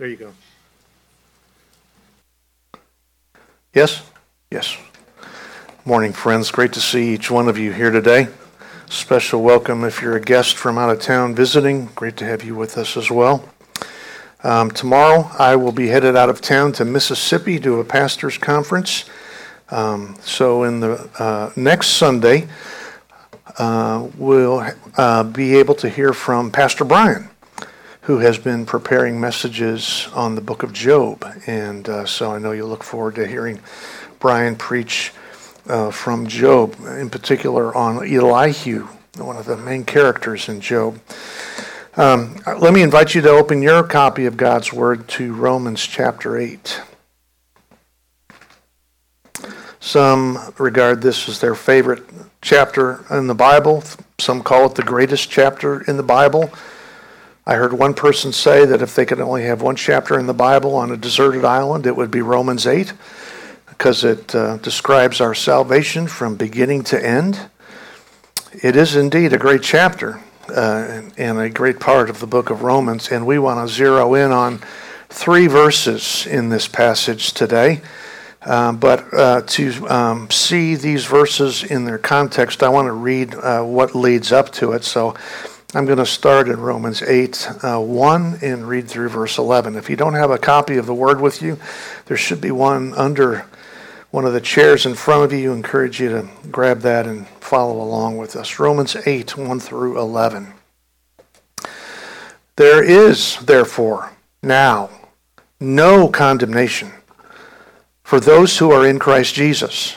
There you go. Yes? Yes. Morning, friends. Great to see each one of you here today. Special welcome if you're a guest from out of town visiting. Great to have you with us as well. Um, tomorrow, I will be headed out of town to Mississippi to a pastor's conference. Um, so, in the uh, next Sunday, uh, we'll uh, be able to hear from Pastor Brian, who has been preparing messages on the book of Job. And uh, so I know you'll look forward to hearing Brian preach uh, from Job, in particular on Elihu, one of the main characters in Job. Um, let me invite you to open your copy of God's Word to Romans chapter 8. Some regard this as their favorite chapter in the Bible. Some call it the greatest chapter in the Bible. I heard one person say that if they could only have one chapter in the Bible on a deserted island, it would be Romans 8, because it uh, describes our salvation from beginning to end. It is indeed a great chapter uh, and a great part of the book of Romans, and we want to zero in on three verses in this passage today. Um, but uh, to um, see these verses in their context, I want to read uh, what leads up to it. So I'm going to start in Romans 8 uh, 1 and read through verse 11. If you don't have a copy of the Word with you, there should be one under one of the chairs in front of you. I encourage you to grab that and follow along with us. Romans 8 1 through 11. There is, therefore, now no condemnation for those who are in Christ Jesus.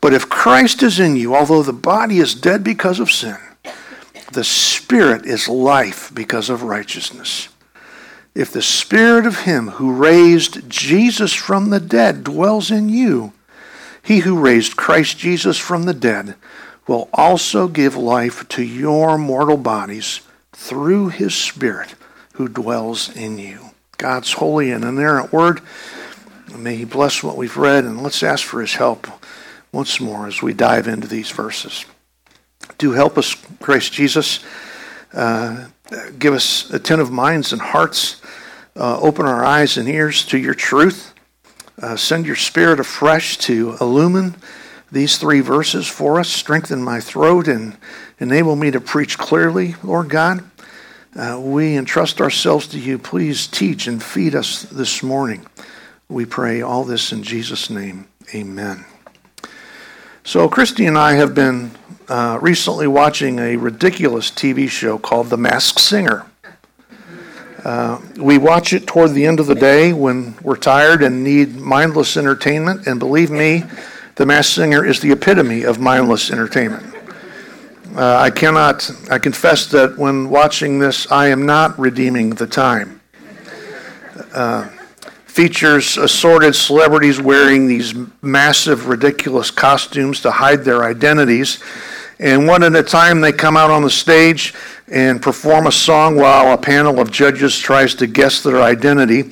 But if Christ is in you, although the body is dead because of sin, the Spirit is life because of righteousness. If the Spirit of Him who raised Jesus from the dead dwells in you, He who raised Christ Jesus from the dead will also give life to your mortal bodies through His Spirit who dwells in you. God's holy and inerrant word. May He bless what we've read, and let's ask for His help once more as we dive into these verses. Do help us, Christ Jesus. Uh, give us attentive minds and hearts. Uh, open our eyes and ears to your truth. Uh, send your spirit afresh to illumine these three verses for us. Strengthen my throat and enable me to preach clearly, Lord God. Uh, we entrust ourselves to you. Please teach and feed us this morning. We pray all this in Jesus' name. Amen. So, Christy and I have been uh, recently watching a ridiculous TV show called The Masked Singer. Uh, we watch it toward the end of the day when we're tired and need mindless entertainment, and believe me, The Masked Singer is the epitome of mindless entertainment. Uh, I cannot, I confess that when watching this, I am not redeeming the time. Uh, features assorted celebrities wearing these massive, ridiculous costumes to hide their identities. And one at a time, they come out on the stage and perform a song while a panel of judges tries to guess their identity.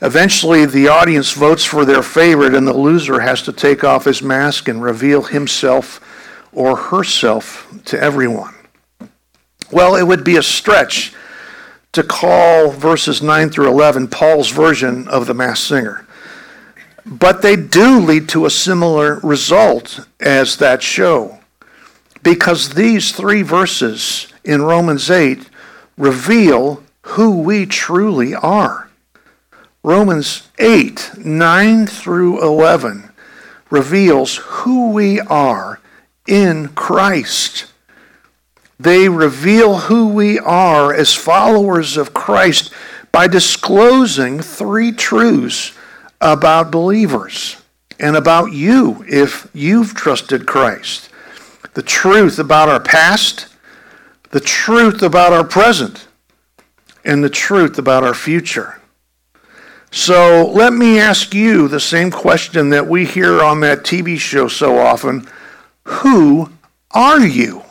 Eventually, the audience votes for their favorite, and the loser has to take off his mask and reveal himself or herself to everyone. Well, it would be a stretch to call verses 9 through 11 Paul's version of the Masked Singer. But they do lead to a similar result as that show. Because these three verses in Romans 8 reveal who we truly are. Romans 8, 9 through 11 reveals who we are in Christ. They reveal who we are as followers of Christ by disclosing three truths about believers and about you if you've trusted Christ. The truth about our past, the truth about our present, and the truth about our future. So let me ask you the same question that we hear on that TV show so often Who are you?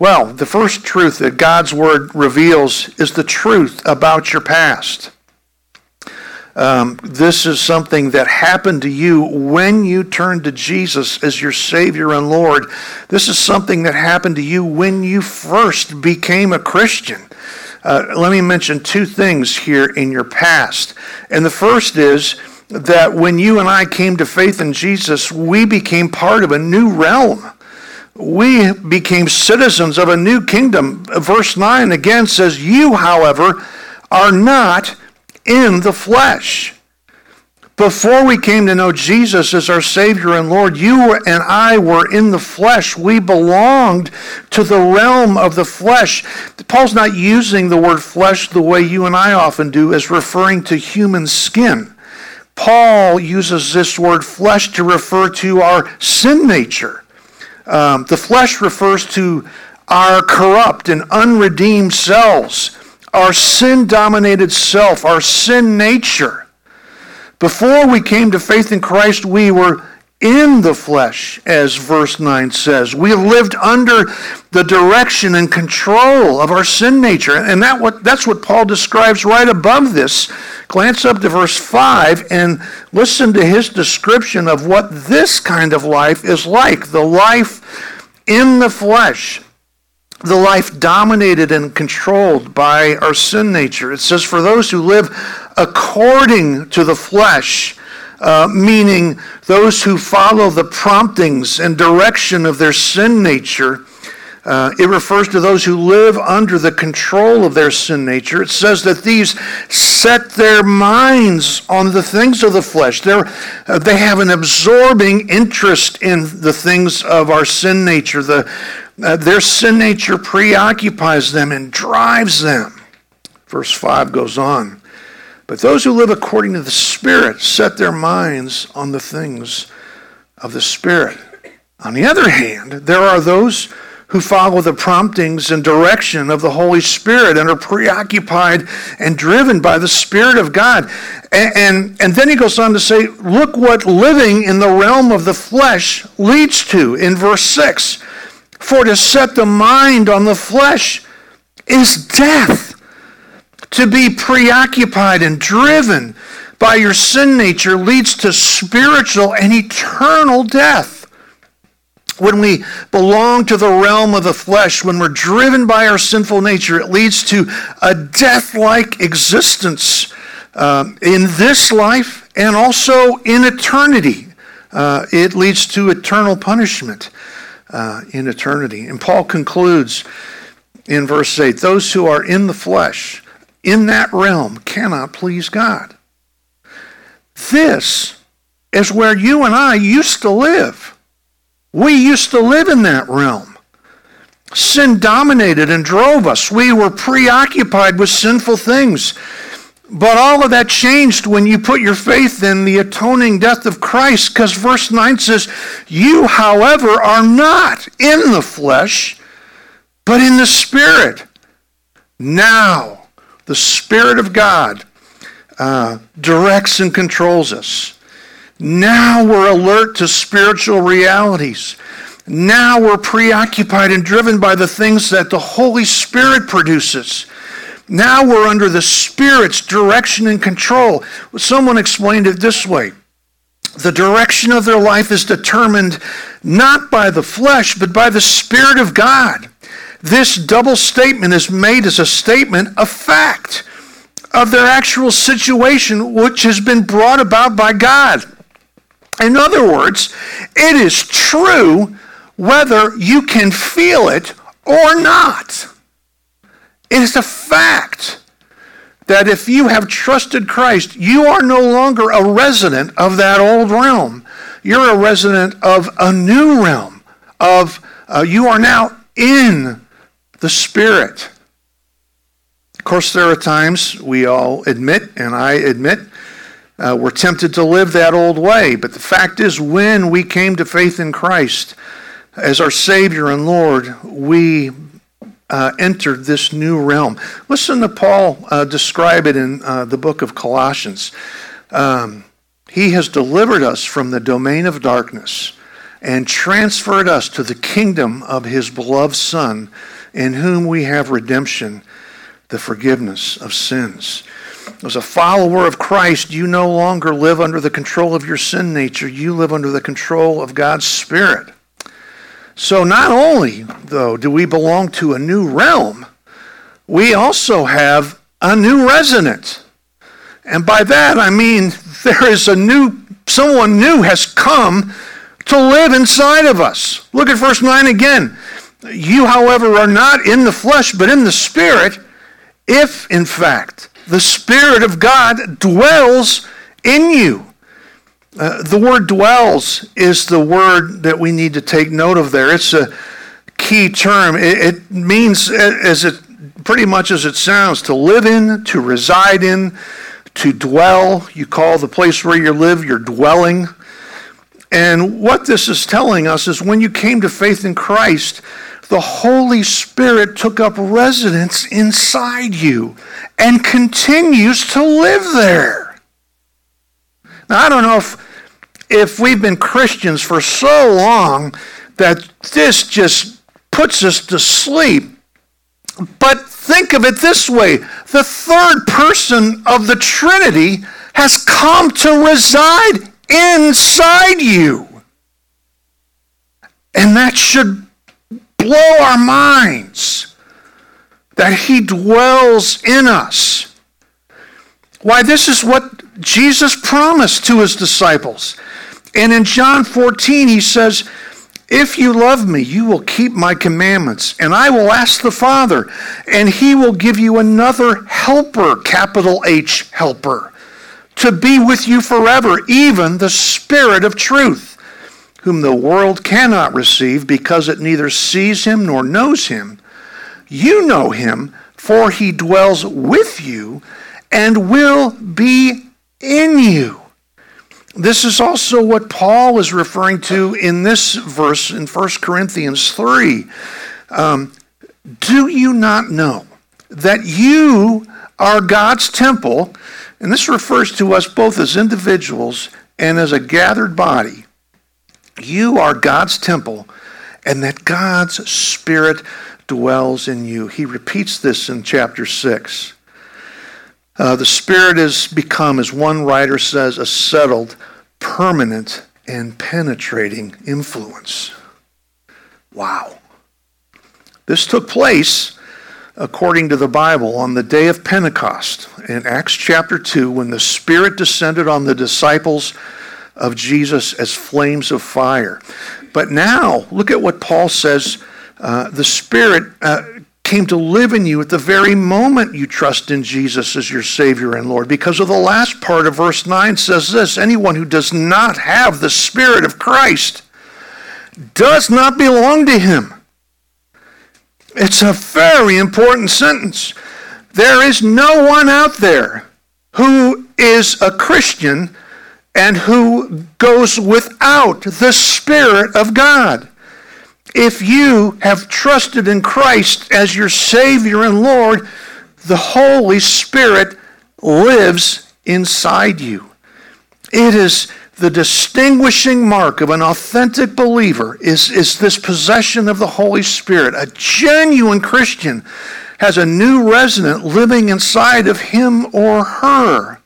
Well, the first truth that God's Word reveals is the truth about your past. Um, this is something that happened to you when you turned to Jesus as your Savior and Lord. This is something that happened to you when you first became a Christian. Uh, let me mention two things here in your past. And the first is that when you and I came to faith in Jesus, we became part of a new realm we became citizens of a new kingdom. Verse 9 again says, You, however, are not in the flesh. Before we came to know Jesus as our Savior and Lord, you and I were in the flesh. We belonged to the realm of the flesh. Paul's not using the word flesh the way you and I often do, as referring to human skin. Paul uses this word flesh to refer to our sin nature. Um, the flesh refers to our corrupt and unredeemed selves, our sin dominated self, our sin nature. Before we came to faith in Christ, we were in the flesh, as verse 9 says. We lived under the direction and control of our sin nature. And that what, that's what Paul describes right above this. Glance up to verse 5 and listen to his description of what this kind of life is like the life in the flesh. The life dominated and controlled by our sin nature. It says, For those who live according to the flesh, uh, meaning those who follow the promptings and direction of their sin nature. Uh, it refers to those who live under the control of their sin nature. It says that these set their minds on the things of the flesh. They're, uh, they have an absorbing interest in the things of our sin nature. The, uh, their sin nature preoccupies them and drives them. Verse 5 goes on. But those who live according to the Spirit set their minds on the things of the Spirit. On the other hand, there are those who follow the promptings and direction of the Holy Spirit and are preoccupied and driven by the Spirit of God. And, and, and, then he goes on to say, look what living in the realm of the flesh leads to in verse 6. For to set the mind on the flesh is death to be preoccupied and driven by your sin nature leads to spiritual and eternal death. When we belong to the realm of the flesh, when we're driven by our sinful nature, it leads to a death like existence um, in this life and also in eternity. Uh, it leads to eternal punishment uh, in eternity. And Paul concludes in verse 8 those who are in the flesh, in that realm cannot please God. This is where you and I used to live. We used to live in that realm. Sin dominated and drove us. We were preoccupied with sinful things. But all of that changed when you put your faith in the atoning death of Christ, because verse 9 says, You, however, are not in the flesh, but in the Spirit. Now, the Spirit of God uh, directs and controls us. Now we're alert to spiritual realities. Now we're preoccupied and driven by the things that the Holy Spirit produces. Now we're under the Spirit's direction and control. Someone explained it this way The direction of their life is determined not by the flesh, but by the Spirit of God. This double statement is made as a statement of fact of their actual situation, which has been brought about by God. In other words, it is true whether you can feel it or not. It is a fact that if you have trusted Christ, you are no longer a resident of that old realm. You're a resident of a new realm. Of uh, you are now in the Spirit. Of course, there are times we all admit, and I admit, uh, we're tempted to live that old way. But the fact is, when we came to faith in Christ as our Savior and Lord, we uh, entered this new realm. Listen to Paul uh, describe it in uh, the book of Colossians. Um, he has delivered us from the domain of darkness and transferred us to the kingdom of his beloved Son, in whom we have redemption, the forgiveness of sins. As a follower of Christ, you no longer live under the control of your sin nature, you live under the control of God's Spirit. So not only, though, do we belong to a new realm, we also have a new resident. And by that I mean there is a new, someone new has come to live inside of us. Look at verse 9 again. You, however, are not in the flesh, but in the Spirit, if, in fact, the Spirit of God dwells in you. Uh, the word dwells is the word that we need to take note of there. It's a key term. It, it means, as it pretty much as it sounds, to live in, to reside in, to dwell. You call the place where you live your dwelling. And what this is telling us is when you came to faith in Christ, the Holy Spirit took up residence inside you and continues to live there. Now, I don't know if if we've been Christians for so long that this just puts us to sleep. But think of it this way the third person of the Trinity has come to reside inside you. And that should blow our minds that he dwells in us. Why, this is what Jesus promised to his disciples. And in John 14, he says, If you love me, you will keep my commandments, and I will ask the Father, and he will give you another helper, capital H, helper, to be with you forever, even the Spirit of truth, whom the world cannot receive because it neither sees him nor knows him. You know him, for he dwells with you and will be in you. This is also what Paul is referring to in this verse in 1 Corinthians 3. Um, do you not know that you are God's temple? And this refers to us both as individuals and as a gathered body. You are God's temple, and that God's Spirit dwells in you. He repeats this in chapter 6. Uh, the Spirit has become, as one writer says, a settled, permanent, and penetrating influence. Wow. This took place, according to the Bible, on the day of Pentecost in Acts chapter 2 when the Spirit descended on the disciples of Jesus as flames of fire. But now, look at what Paul says. Uh, the Spirit uh, came to live in you at the very moment you trust in Jesus as your Savior and Lord. Because of the last part of verse 9 says this anyone who does not have the Spirit of Christ does not belong to him. It's a very important sentence. There is no one out there who is a Christian and who goes without the Spirit of God if you have trusted in Christ as your Savior and Lord, the Holy Spirit lives inside you. It is the distinguishing mark of an authentic believer is, is this possession of the Holy Spirit. A genuine Christian has a new resident living inside of him or her.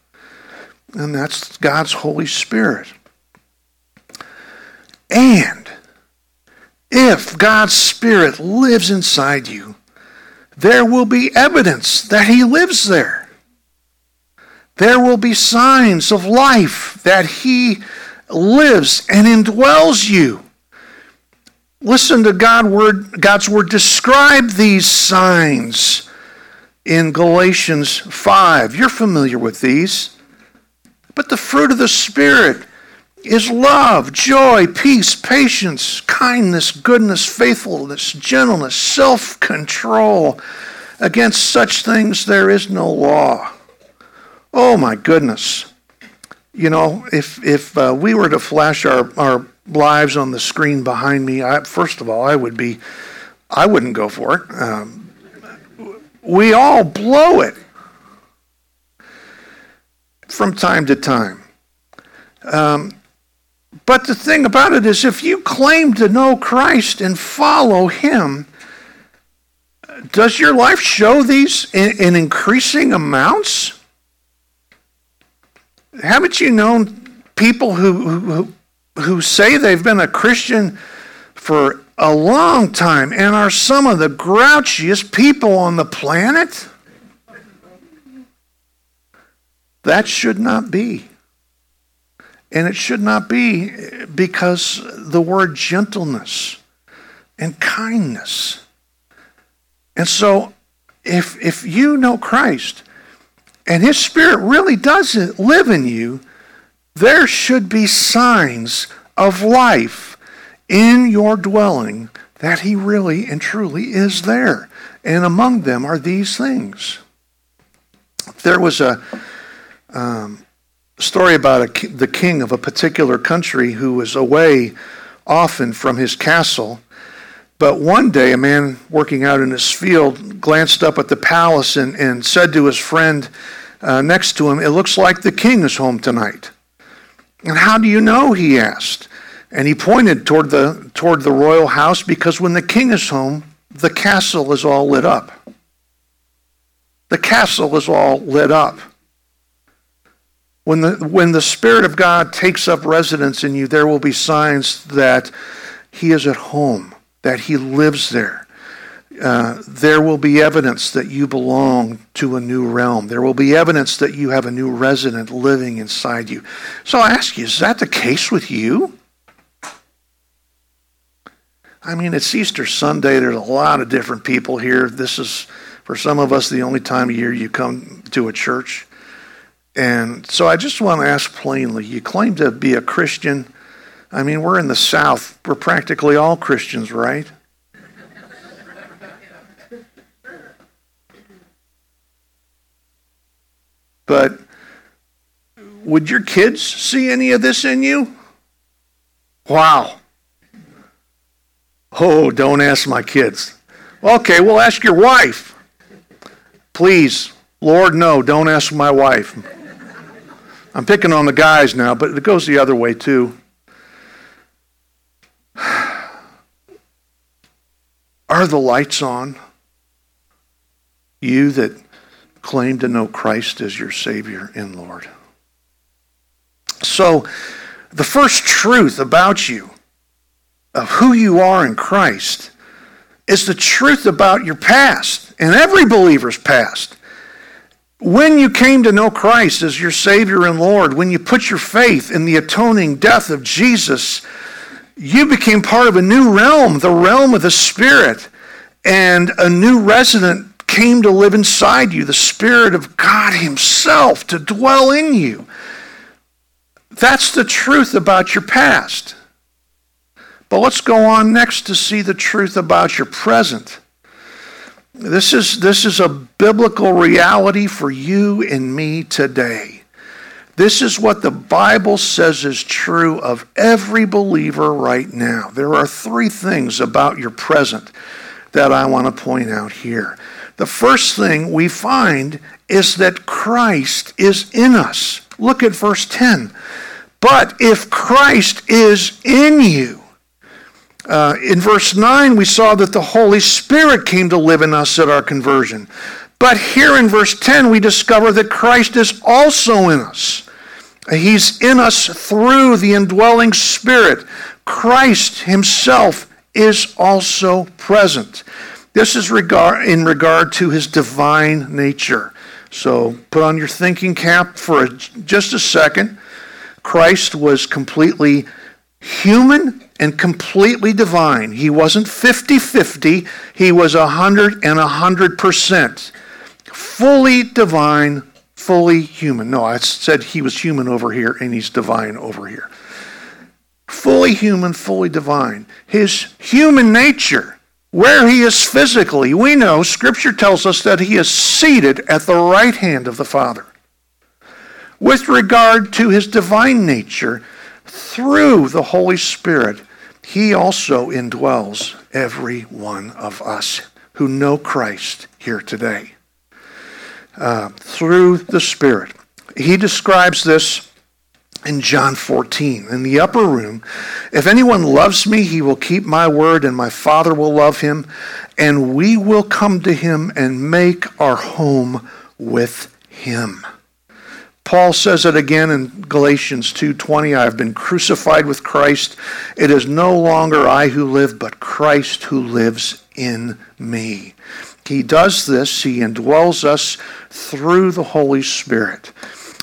And that's God's Holy Spirit. And if God's Spirit lives inside you, there will be evidence that He lives there. There will be signs of life that He lives and indwells you. Listen to God word, God's word describe these signs in Galatians 5. You're familiar with these. But the fruit of the Spirit is love, joy, peace, patience, kindness, goodness, faithfulness, gentleness, self control. Against such things there is no law. Oh my goodness. You know, if, if uh, we were to flash our, our lives on the screen behind me, I, first of all, I would be, I wouldn't go for it. Um, we all blow it from time to time. Um, but the thing about it is, if you claim to know Christ and follow Him, does your life show these in, in increasing amounts? Haven't you known people who, who, who say they've been a Christian for a long time and are some of the grouchiest people on the planet? That should not be. And it should not be because the word gentleness and kindness. And so, if, if you know Christ and His Spirit really does live in you, there should be signs of life in your dwelling that He really and truly is there. And among them are these things. There was a. Um, story about a, the king of a particular country who was away often from his castle. But one day, a man working out in his field glanced up at the palace and, and said to his friend uh, next to him, It looks like the king is home tonight. And how do you know? he asked. And he pointed toward the, toward the royal house because when the king is home, the castle is all lit up. The castle is all lit up. When the, when the Spirit of God takes up residence in you, there will be signs that He is at home, that He lives there. Uh, there will be evidence that you belong to a new realm. There will be evidence that you have a new resident living inside you. So I ask you, is that the case with you? I mean, it's Easter Sunday. There's a lot of different people here. This is, for some of us, the only time of year you come to a church. And so I just want to ask plainly you claim to be a Christian. I mean, we're in the South. We're practically all Christians, right? But would your kids see any of this in you? Wow. Oh, don't ask my kids. Okay, we'll ask your wife. Please, Lord, no, don't ask my wife. I'm picking on the guys now, but it goes the other way too. Are the lights on? You that claim to know Christ as your Savior and Lord. So, the first truth about you, of who you are in Christ, is the truth about your past and every believer's past. When you came to know Christ as your Savior and Lord, when you put your faith in the atoning death of Jesus, you became part of a new realm, the realm of the Spirit, and a new resident came to live inside you, the Spirit of God Himself to dwell in you. That's the truth about your past. But let's go on next to see the truth about your present. This is, this is a biblical reality for you and me today. This is what the Bible says is true of every believer right now. There are three things about your present that I want to point out here. The first thing we find is that Christ is in us. Look at verse 10. But if Christ is in you, uh, in verse 9, we saw that the Holy Spirit came to live in us at our conversion. But here in verse 10, we discover that Christ is also in us. He's in us through the indwelling Spirit. Christ himself is also present. This is regard, in regard to his divine nature. So put on your thinking cap for a, just a second. Christ was completely human and completely divine. He wasn't 50 50, he was 100 and 100%. Fully divine, fully human. No, I said he was human over here and he's divine over here. Fully human, fully divine. His human nature, where he is physically, we know Scripture tells us that he is seated at the right hand of the Father. With regard to his divine nature, through the Holy Spirit, he also indwells every one of us who know Christ here today. Uh, through the Spirit. He describes this in John 14. In the upper room, if anyone loves me, he will keep my word, and my Father will love him, and we will come to him and make our home with him. Paul says it again in Galatians 2:20, I have been crucified with Christ. It is no longer I who live, but Christ who lives in me. He does this, he indwells us through the Holy Spirit.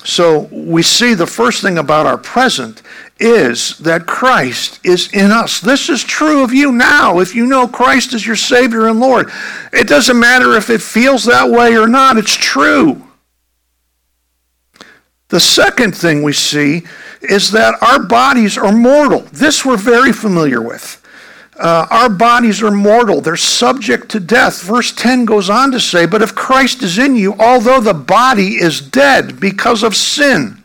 So we see the first thing about our present is that Christ is in us. This is true of you now if you know Christ is your Savior and Lord. It doesn't matter if it feels that way or not, it's true. The second thing we see is that our bodies are mortal. This we're very familiar with. Uh, our bodies are mortal, they're subject to death. Verse 10 goes on to say, But if Christ is in you, although the body is dead because of sin,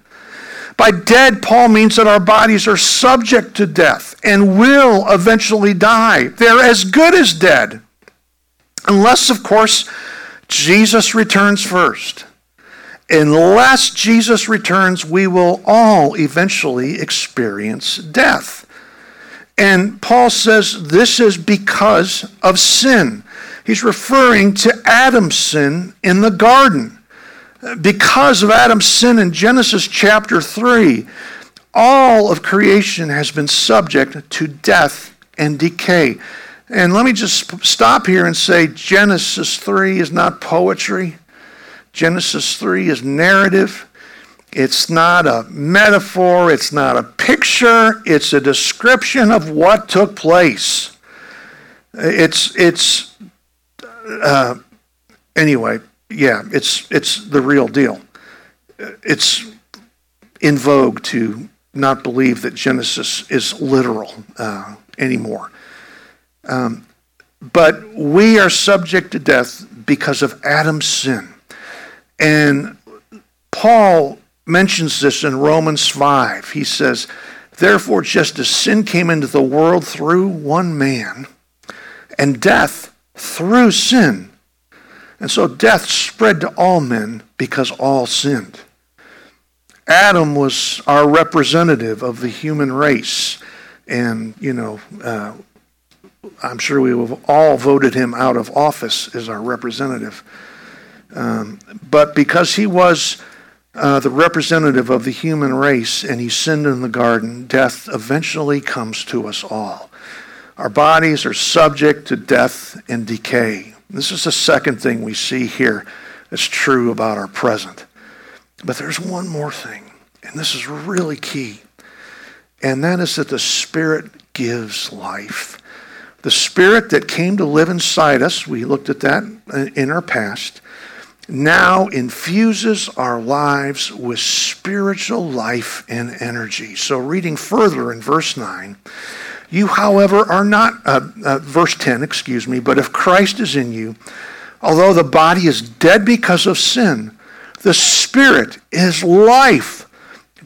by dead, Paul means that our bodies are subject to death and will eventually die. They're as good as dead. Unless, of course, Jesus returns first unless Jesus returns, we will all eventually experience death. And Paul says this is because of sin. He's referring to Adam's sin in the garden. Because of Adam's sin in Genesis chapter 3, all of creation has been subject to death and decay. And let me just stop here and say Genesis 3 is not poetry. Genesis 3 is narrative. It's not a metaphor, it's not a picture, it's a description of what took place. It's, it's, uh, anyway, yeah, it's, it's the real deal. It's in vogue to not believe that Genesis is literal uh, anymore. Um, but we are subject to death because of Adam's sin. And Paul mentions this in Romans 5. He says, Therefore, just as sin came into the world through one man, and death through sin, and so death spread to all men because all sinned. Adam was our representative of the human race. And, you know, uh, I'm sure we have all voted him out of office as our representative. Um, but because he was uh, the representative of the human race and he sinned in the garden, death eventually comes to us all. Our bodies are subject to death and decay. This is the second thing we see here that's true about our present. But there's one more thing, and this is really key, and that is that the Spirit gives life. The Spirit that came to live inside us, we looked at that in our past, now infuses our lives with spiritual life and energy. So, reading further in verse 9, you, however, are not, uh, uh, verse 10, excuse me, but if Christ is in you, although the body is dead because of sin, the spirit is life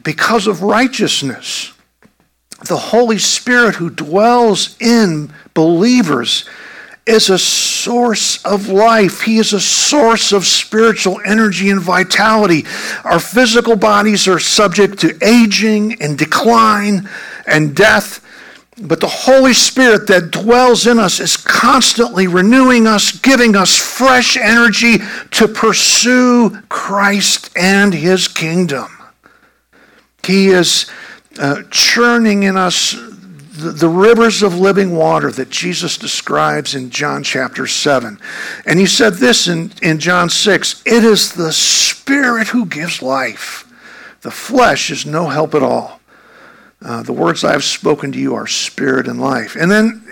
because of righteousness. The Holy Spirit who dwells in believers is a source of life. He is a source of spiritual energy and vitality. Our physical bodies are subject to aging and decline and death. But the Holy Spirit that dwells in us is constantly renewing us, giving us fresh energy to pursue Christ and His kingdom. He is uh, churning in us the, the, rivers of living water that Jesus describes in John chapter 7. And he said this in, in John 6 It is the Spirit who gives life. The flesh is no help at all. Uh, the words I have spoken to you are spirit and life. And then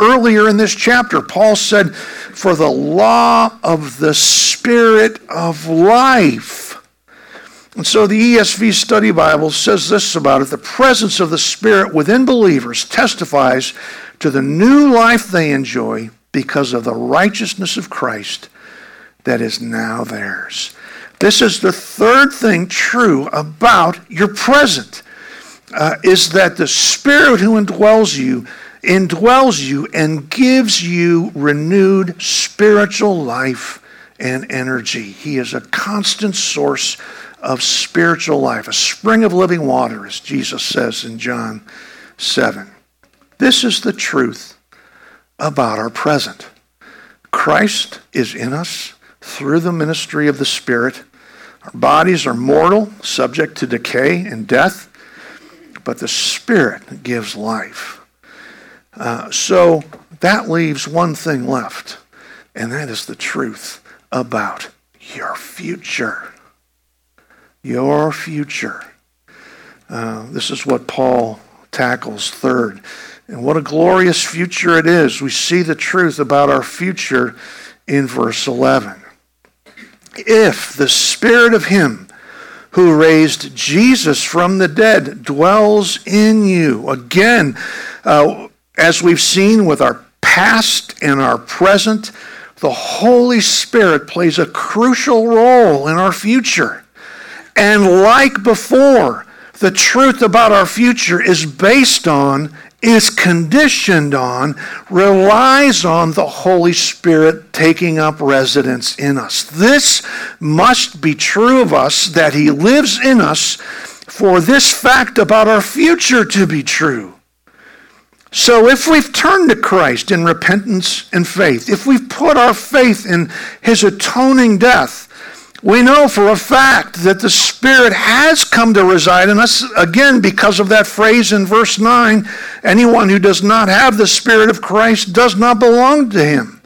earlier in this chapter, Paul said, For the law of the Spirit of life and so the ESV Study Bible says this about it the presence of the Spirit within believers testifies to the new life they enjoy because of the righteousness of Christ that is now theirs. This is the third thing true about your present. Uh, is that the Spirit who indwells you indwells you and gives you renewed spiritual life and energy. He is a constant source of spiritual life, a spring of living water, as Jesus says in John 7. This is the truth about our present. Christ is in us through the ministry of the Spirit. Our bodies are mortal, subject to decay and death, but the Spirit gives life. Uh, so that leaves one thing left, and that is the truth about your future your future. Uh, this is what Paul tackles third. And what a glorious future it is. We see the truth about our future in verse 11. If the Spirit of Him who raised Jesus from the dead dwells in you, again, uh, as we've seen with our past and our present, the Holy Spirit plays a crucial role in our future. And like before, the truth about our future is based on, is conditioned on, relies on the Holy Spirit taking up residence in us. This must be true of us that He lives in us for this fact about our future to be true. So, if we've turned to Christ in repentance and faith, if we've put our faith in His atoning death, we know for a fact that the Spirit has come to reside in us, again, because of that phrase in verse 9 anyone who does not have the Spirit of Christ does not belong to him.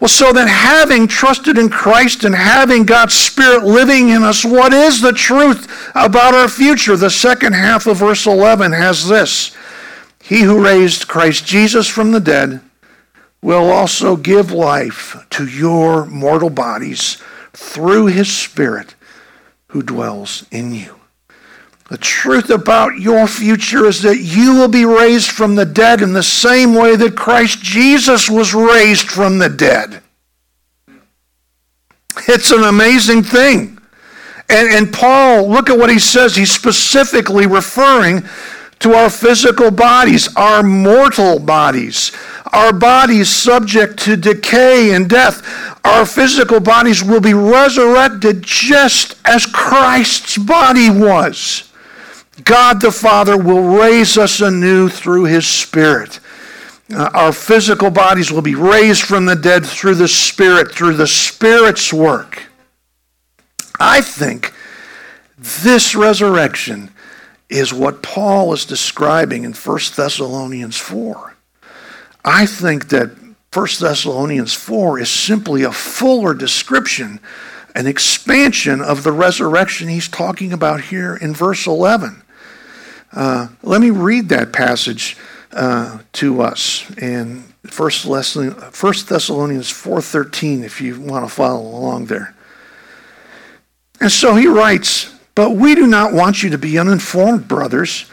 Well, so then, having trusted in Christ and having God's Spirit living in us, what is the truth about our future? The second half of verse 11 has this He who raised Christ Jesus from the dead will also give life to your mortal bodies through his Spirit who dwells in you. The truth about your future is that you will be raised from the dead in the same way that Christ Jesus was raised from the dead. It's an amazing thing. And, and Paul, look at what he says. He's specifically referring to our physical bodies, our mortal bodies, our bodies subject to decay and death. Our physical bodies will be resurrected just as Christ's body was. God the Father will raise us anew through his Spirit. Uh, our physical bodies will be raised from the dead through the Spirit, through the Spirit's work. I think this resurrection is what Paul is describing in 1 Thessalonians 4. I think that 1 Thessalonians 4 is simply a fuller description, an expansion of the resurrection he's talking about here in verse 11. Uh, let me read that passage uh, to us in 1 Thessalonians 4.13 if you want to follow along there. And so he writes, But we do not want you to be uninformed, brothers,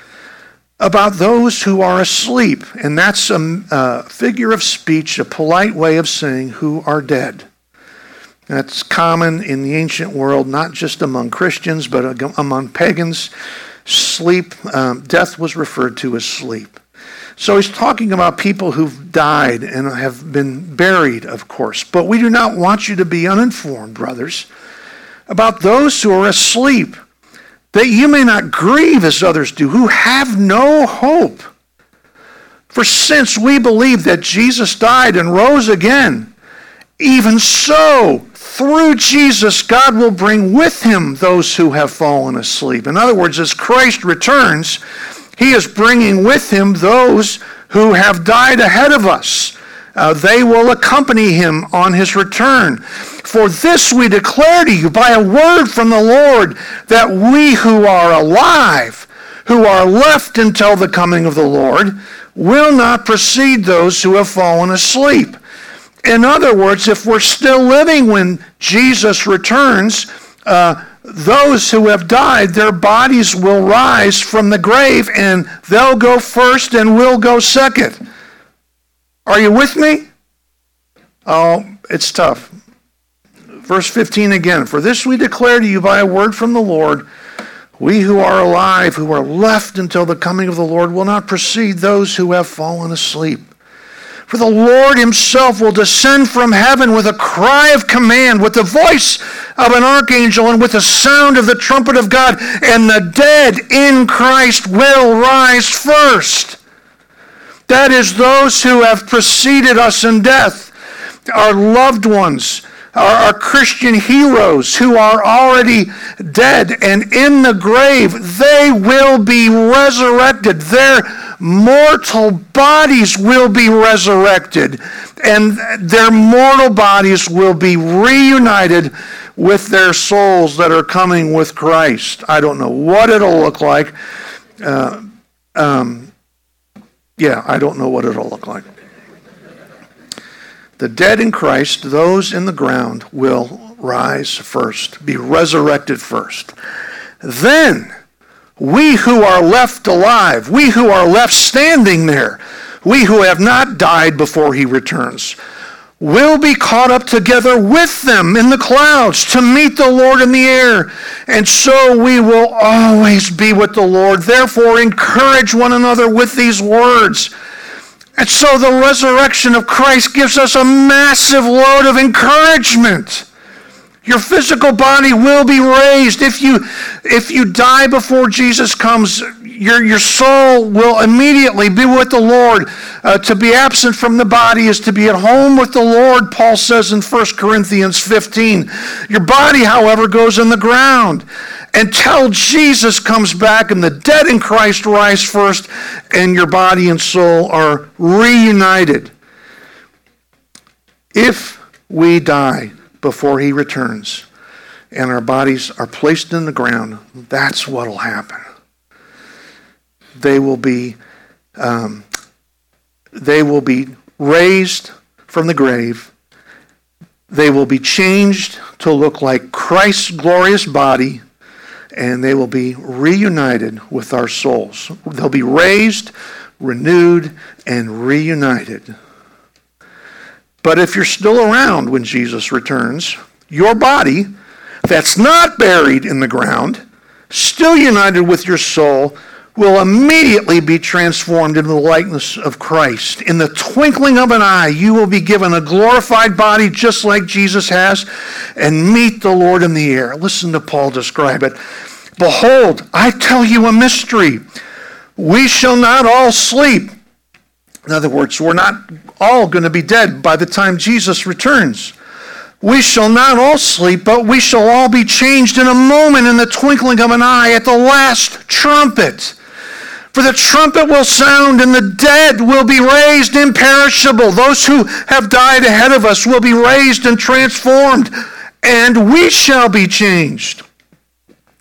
about those who are asleep. And that's a, a, figure of speech, a polite way of saying who are dead. That's common in the ancient world, not just among Christians, but among pagans. Sleep, um, death was referred to as sleep. So he's talking about people who've died and have been buried, of course. But we do not want you to be uninformed, brothers, about those who are asleep that you may not grieve as others do, who have no hope. For since we believe that Jesus died and rose again, even so, through Jesus, God will bring with him those who have fallen asleep. In other words, as Christ returns, He is bringing with him those who have died ahead of us. Uh, they will accompany him on his return. For this we declare to you by a word from the Lord that we who are alive, who are left until the coming of the Lord, will not precede those who have fallen asleep. In other words, if we're still living when Jesus returns, uh, those who have died, their bodies will rise from the grave and they'll go first and we'll go second. Are you with me? Oh, it's tough. Verse 15 again For this we declare to you by a word from the Lord we who are alive, who are left until the coming of the Lord, will not precede those who have fallen asleep. For the Lord himself will descend from heaven with a cry of command, with the voice of an archangel, and with the sound of the trumpet of God, and the dead in Christ will rise first. That is, those who have preceded us in death, our loved ones, our, our Christian heroes who are already dead and in the grave, they will be resurrected. Their mortal bodies will be resurrected, and their mortal bodies will be reunited with their souls that are coming with Christ. I don't know what it'll look like. Uh, um, yeah, I don't know what it'll look like. The dead in Christ, those in the ground, will rise first, be resurrected first. Then, we who are left alive, we who are left standing there, we who have not died before he returns, will be caught up together with them in the clouds to meet the Lord in the air. And so we will always be with the Lord. Therefore, encourage one another with these words. And so the resurrection of Christ gives us a massive load of encouragement. Your physical body will be raised. If you, if you die before Jesus comes, your, your soul will immediately be with the Lord. Uh, to be absent from the body is to be at home with the Lord, Paul says in 1 Corinthians 15. Your body, however, goes in the ground until Jesus comes back and the dead in Christ rise first and your body and soul are reunited. If we die before he returns and our bodies are placed in the ground, that's what will happen. They will be, um, they will be raised from the grave. They will be changed to look like Christ's glorious body and they will be reunited with our souls. They'll be raised, renewed, and reunited. But if you're still around when Jesus returns, your body that's not buried in the ground, still united with your soul, will immediately be transformed into the likeness of Christ. In the twinkling of an eye, you will be given a glorified body just like Jesus has and meet the Lord in the air. Listen to Paul describe it. Behold, I tell you a mystery. We shall not all sleep. In other words, we're not all going to be dead by the time Jesus returns. We shall not all sleep, but we shall all be changed in a moment in the twinkling of an eye at the last trumpet. For the trumpet will sound, and the dead will be raised imperishable. Those who have died ahead of us will be raised and transformed, and we shall be changed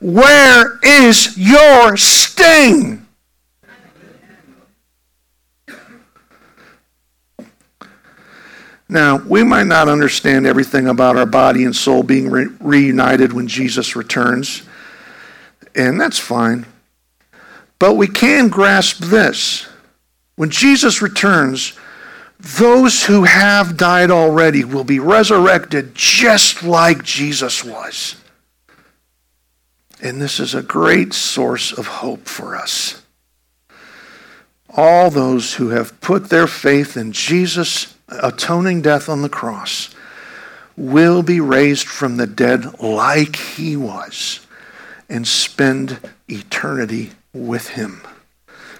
where is your sting? Now, we might not understand everything about our body and soul being re- reunited when Jesus returns, and that's fine. But we can grasp this. When Jesus returns, those who have died already will be resurrected just like Jesus was. And this is a great source of hope for us. all those who have put their faith in Jesus' atoning death on the cross will be raised from the dead like he was and spend eternity with him.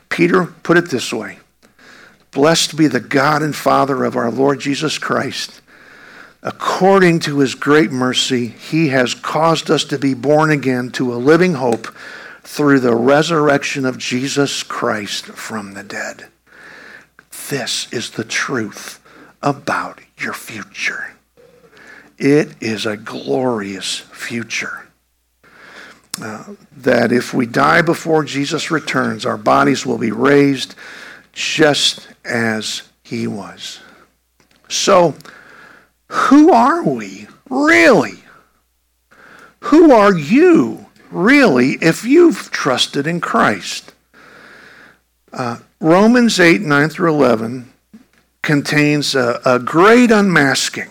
Peter put it this way Blessed be the God and Father of our Lord Jesus Christ. According to his great mercy, he has caused us to be born again to a living hope through the resurrection of Jesus Christ from the dead. This is the truth about your future. It is a glorious future. Uh, that if we die before Jesus returns, our bodies will be raised just as he was. So, who are we really? Who are you really if you've trusted in Christ? Uh, Romans 8, 9 through 11 contains a, a great unmasking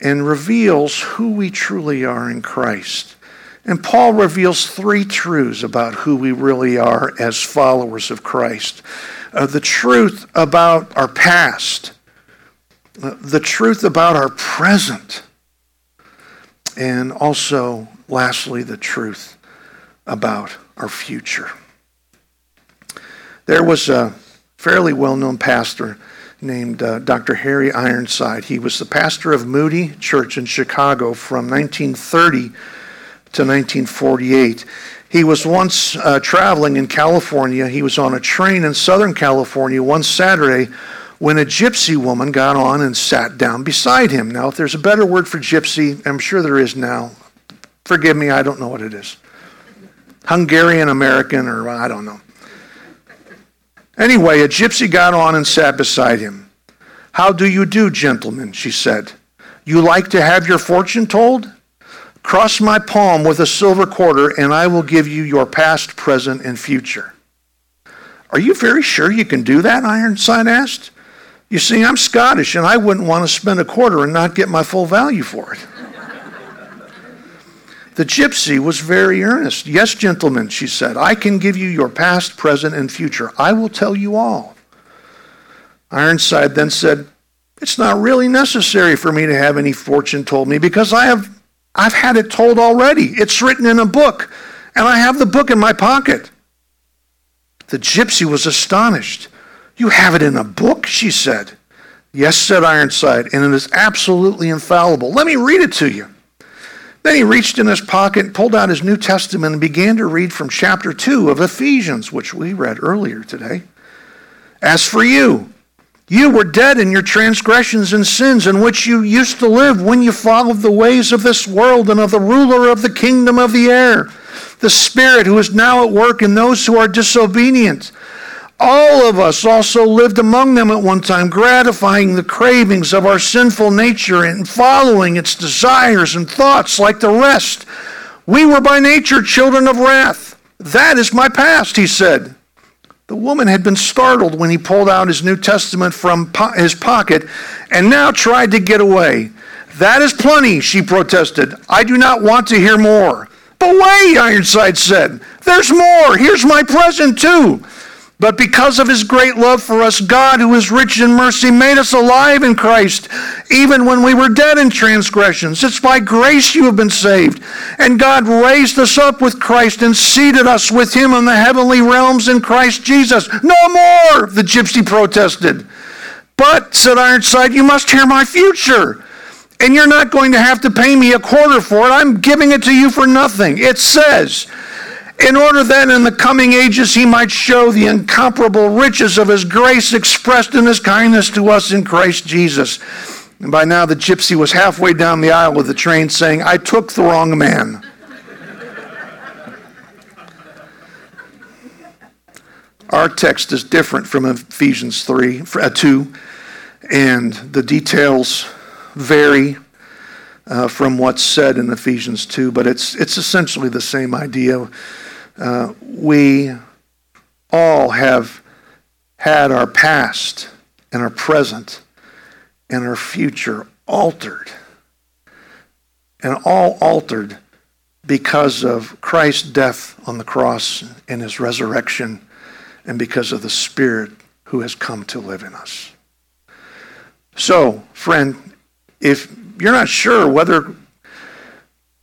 and reveals who we truly are in Christ. And Paul reveals three truths about who we really are as followers of Christ uh, the truth about our past, the truth about our present, and also, lastly, the truth about our future. There was a fairly well known pastor named uh, Dr. Harry Ironside. He was the pastor of Moody Church in Chicago from 1930 to 1948. He was once uh, traveling in California. He was on a train in Southern California one Saturday when a gypsy woman got on and sat down beside him. Now, if there's a better word for gypsy, I'm sure there is now. Forgive me, I don't know what it is. Hungarian American, or I don't know. Anyway, a gypsy got on and sat beside him. How do you do, gentlemen? she said. You like to have your fortune told? Cross my palm with a silver quarter, and I will give you your past, present, and future. Are you very sure you can do that? Ironside asked. You see, I'm Scottish, and I wouldn't want to spend a quarter and not get my full value for it. The gypsy was very earnest. Yes, gentlemen, she said, I can give you your past, present, and future. I will tell you all. Ironside then said, It's not really necessary for me to have any fortune told me because I have I've had it told already. It's written in a book, and I have the book in my pocket. The gypsy was astonished. You have it in a book, she said. Yes, said Ironside, and it is absolutely infallible. Let me read it to you. Then he reached in his pocket, pulled out his New Testament, and began to read from chapter 2 of Ephesians, which we read earlier today. As for you, you were dead in your transgressions and sins in which you used to live when you followed the ways of this world and of the ruler of the kingdom of the air, the Spirit who is now at work in those who are disobedient. All of us also lived among them at one time, gratifying the cravings of our sinful nature and following its desires and thoughts like the rest. We were by nature children of wrath. That is my past, he said. The woman had been startled when he pulled out his New Testament from po- his pocket and now tried to get away. That is plenty, she protested. I do not want to hear more. But wait, Ironside said. There's more. Here's my present, too. But because of his great love for us, God, who is rich in mercy, made us alive in Christ, even when we were dead in transgressions. It's by grace you have been saved. And God raised us up with Christ and seated us with him in the heavenly realms in Christ Jesus. No more, the gypsy protested. But, said Ironside, you must hear my future. And you're not going to have to pay me a quarter for it. I'm giving it to you for nothing. It says, in order that in the coming ages he might show the incomparable riches of his grace expressed in his kindness to us in Christ Jesus. And by now the gypsy was halfway down the aisle of the train saying, I took the wrong man. Our text is different from Ephesians 3, uh, 2, and the details vary uh, from what's said in Ephesians 2, but it's, it's essentially the same idea. Uh, we all have had our past and our present and our future altered. And all altered because of Christ's death on the cross and his resurrection and because of the Spirit who has come to live in us. So, friend, if you're not sure whether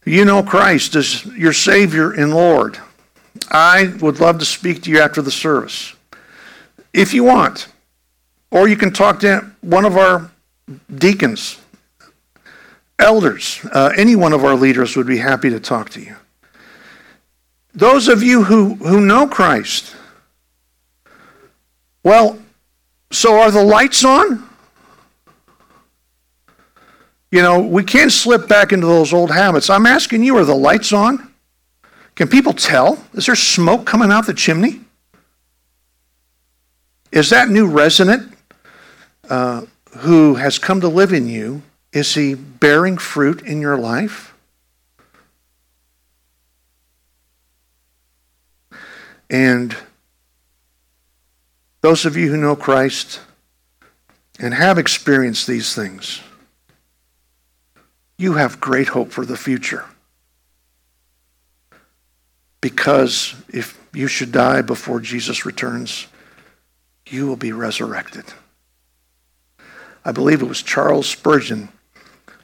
you know Christ as your Savior and Lord, I would love to speak to you after the service. If you want, or you can talk to one of our deacons, elders, uh, any one of our leaders would be happy to talk to you. Those of you who, who know Christ, well, so are the lights on? You know, we can't slip back into those old habits. I'm asking you, are the lights on? Can people tell? Is there smoke coming out the chimney? Is that new resident uh, who has come to live in you, is he bearing fruit in your life? And those of you who know Christ and have experienced these things, you have great hope for the future. Because if you should die before Jesus returns, you will be resurrected. I believe it was Charles Spurgeon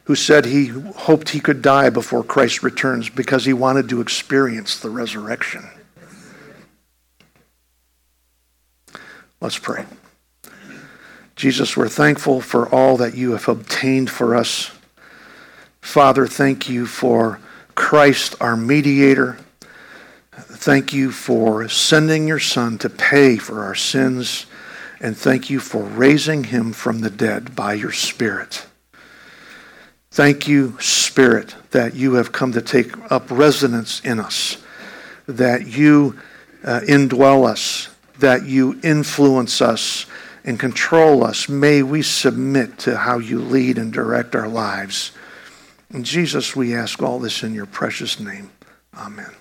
who said he hoped he could die before Christ returns because he wanted to experience the resurrection. Let's pray. Jesus, we're thankful for all that you have obtained for us. Father, thank you for Christ, our mediator. Thank you for sending your Son to pay for our sins. And thank you for raising him from the dead by your Spirit. Thank you, Spirit, that you have come to take up residence in us, that you uh, indwell us, that you influence us and control us. May we submit to how you lead and direct our lives. Jesus, we ask all this in your precious name. Amen.